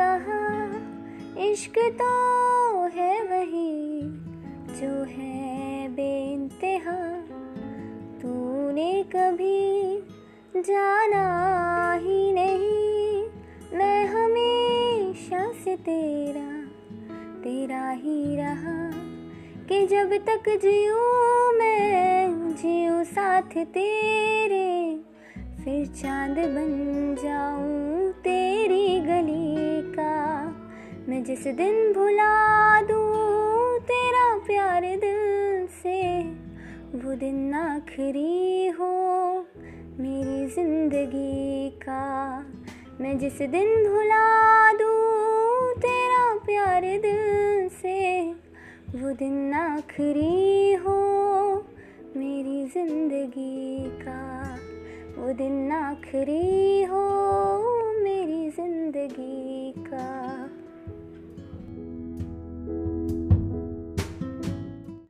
इश्क तो है वही जो है बेइंतहा। तूने कभी जाना ही नहीं, मैं हमेशा से तेरा तेरा ही रहा। कि जब तक जियूं मैं, जियूं साथ तेरे, फिर चाँद बन जाऊँ। मैं जिस दिन भुला दूँ तेरा प्यार दिल से, वो दिन आखिरी हो मेरी ज़िंदगी का। मैं जिस दिन भुला दूँ तेरा प्यार दिल से, वो दिन आखिरी हो मेरी ज़िंदगी का। वो दिन आखिरी हो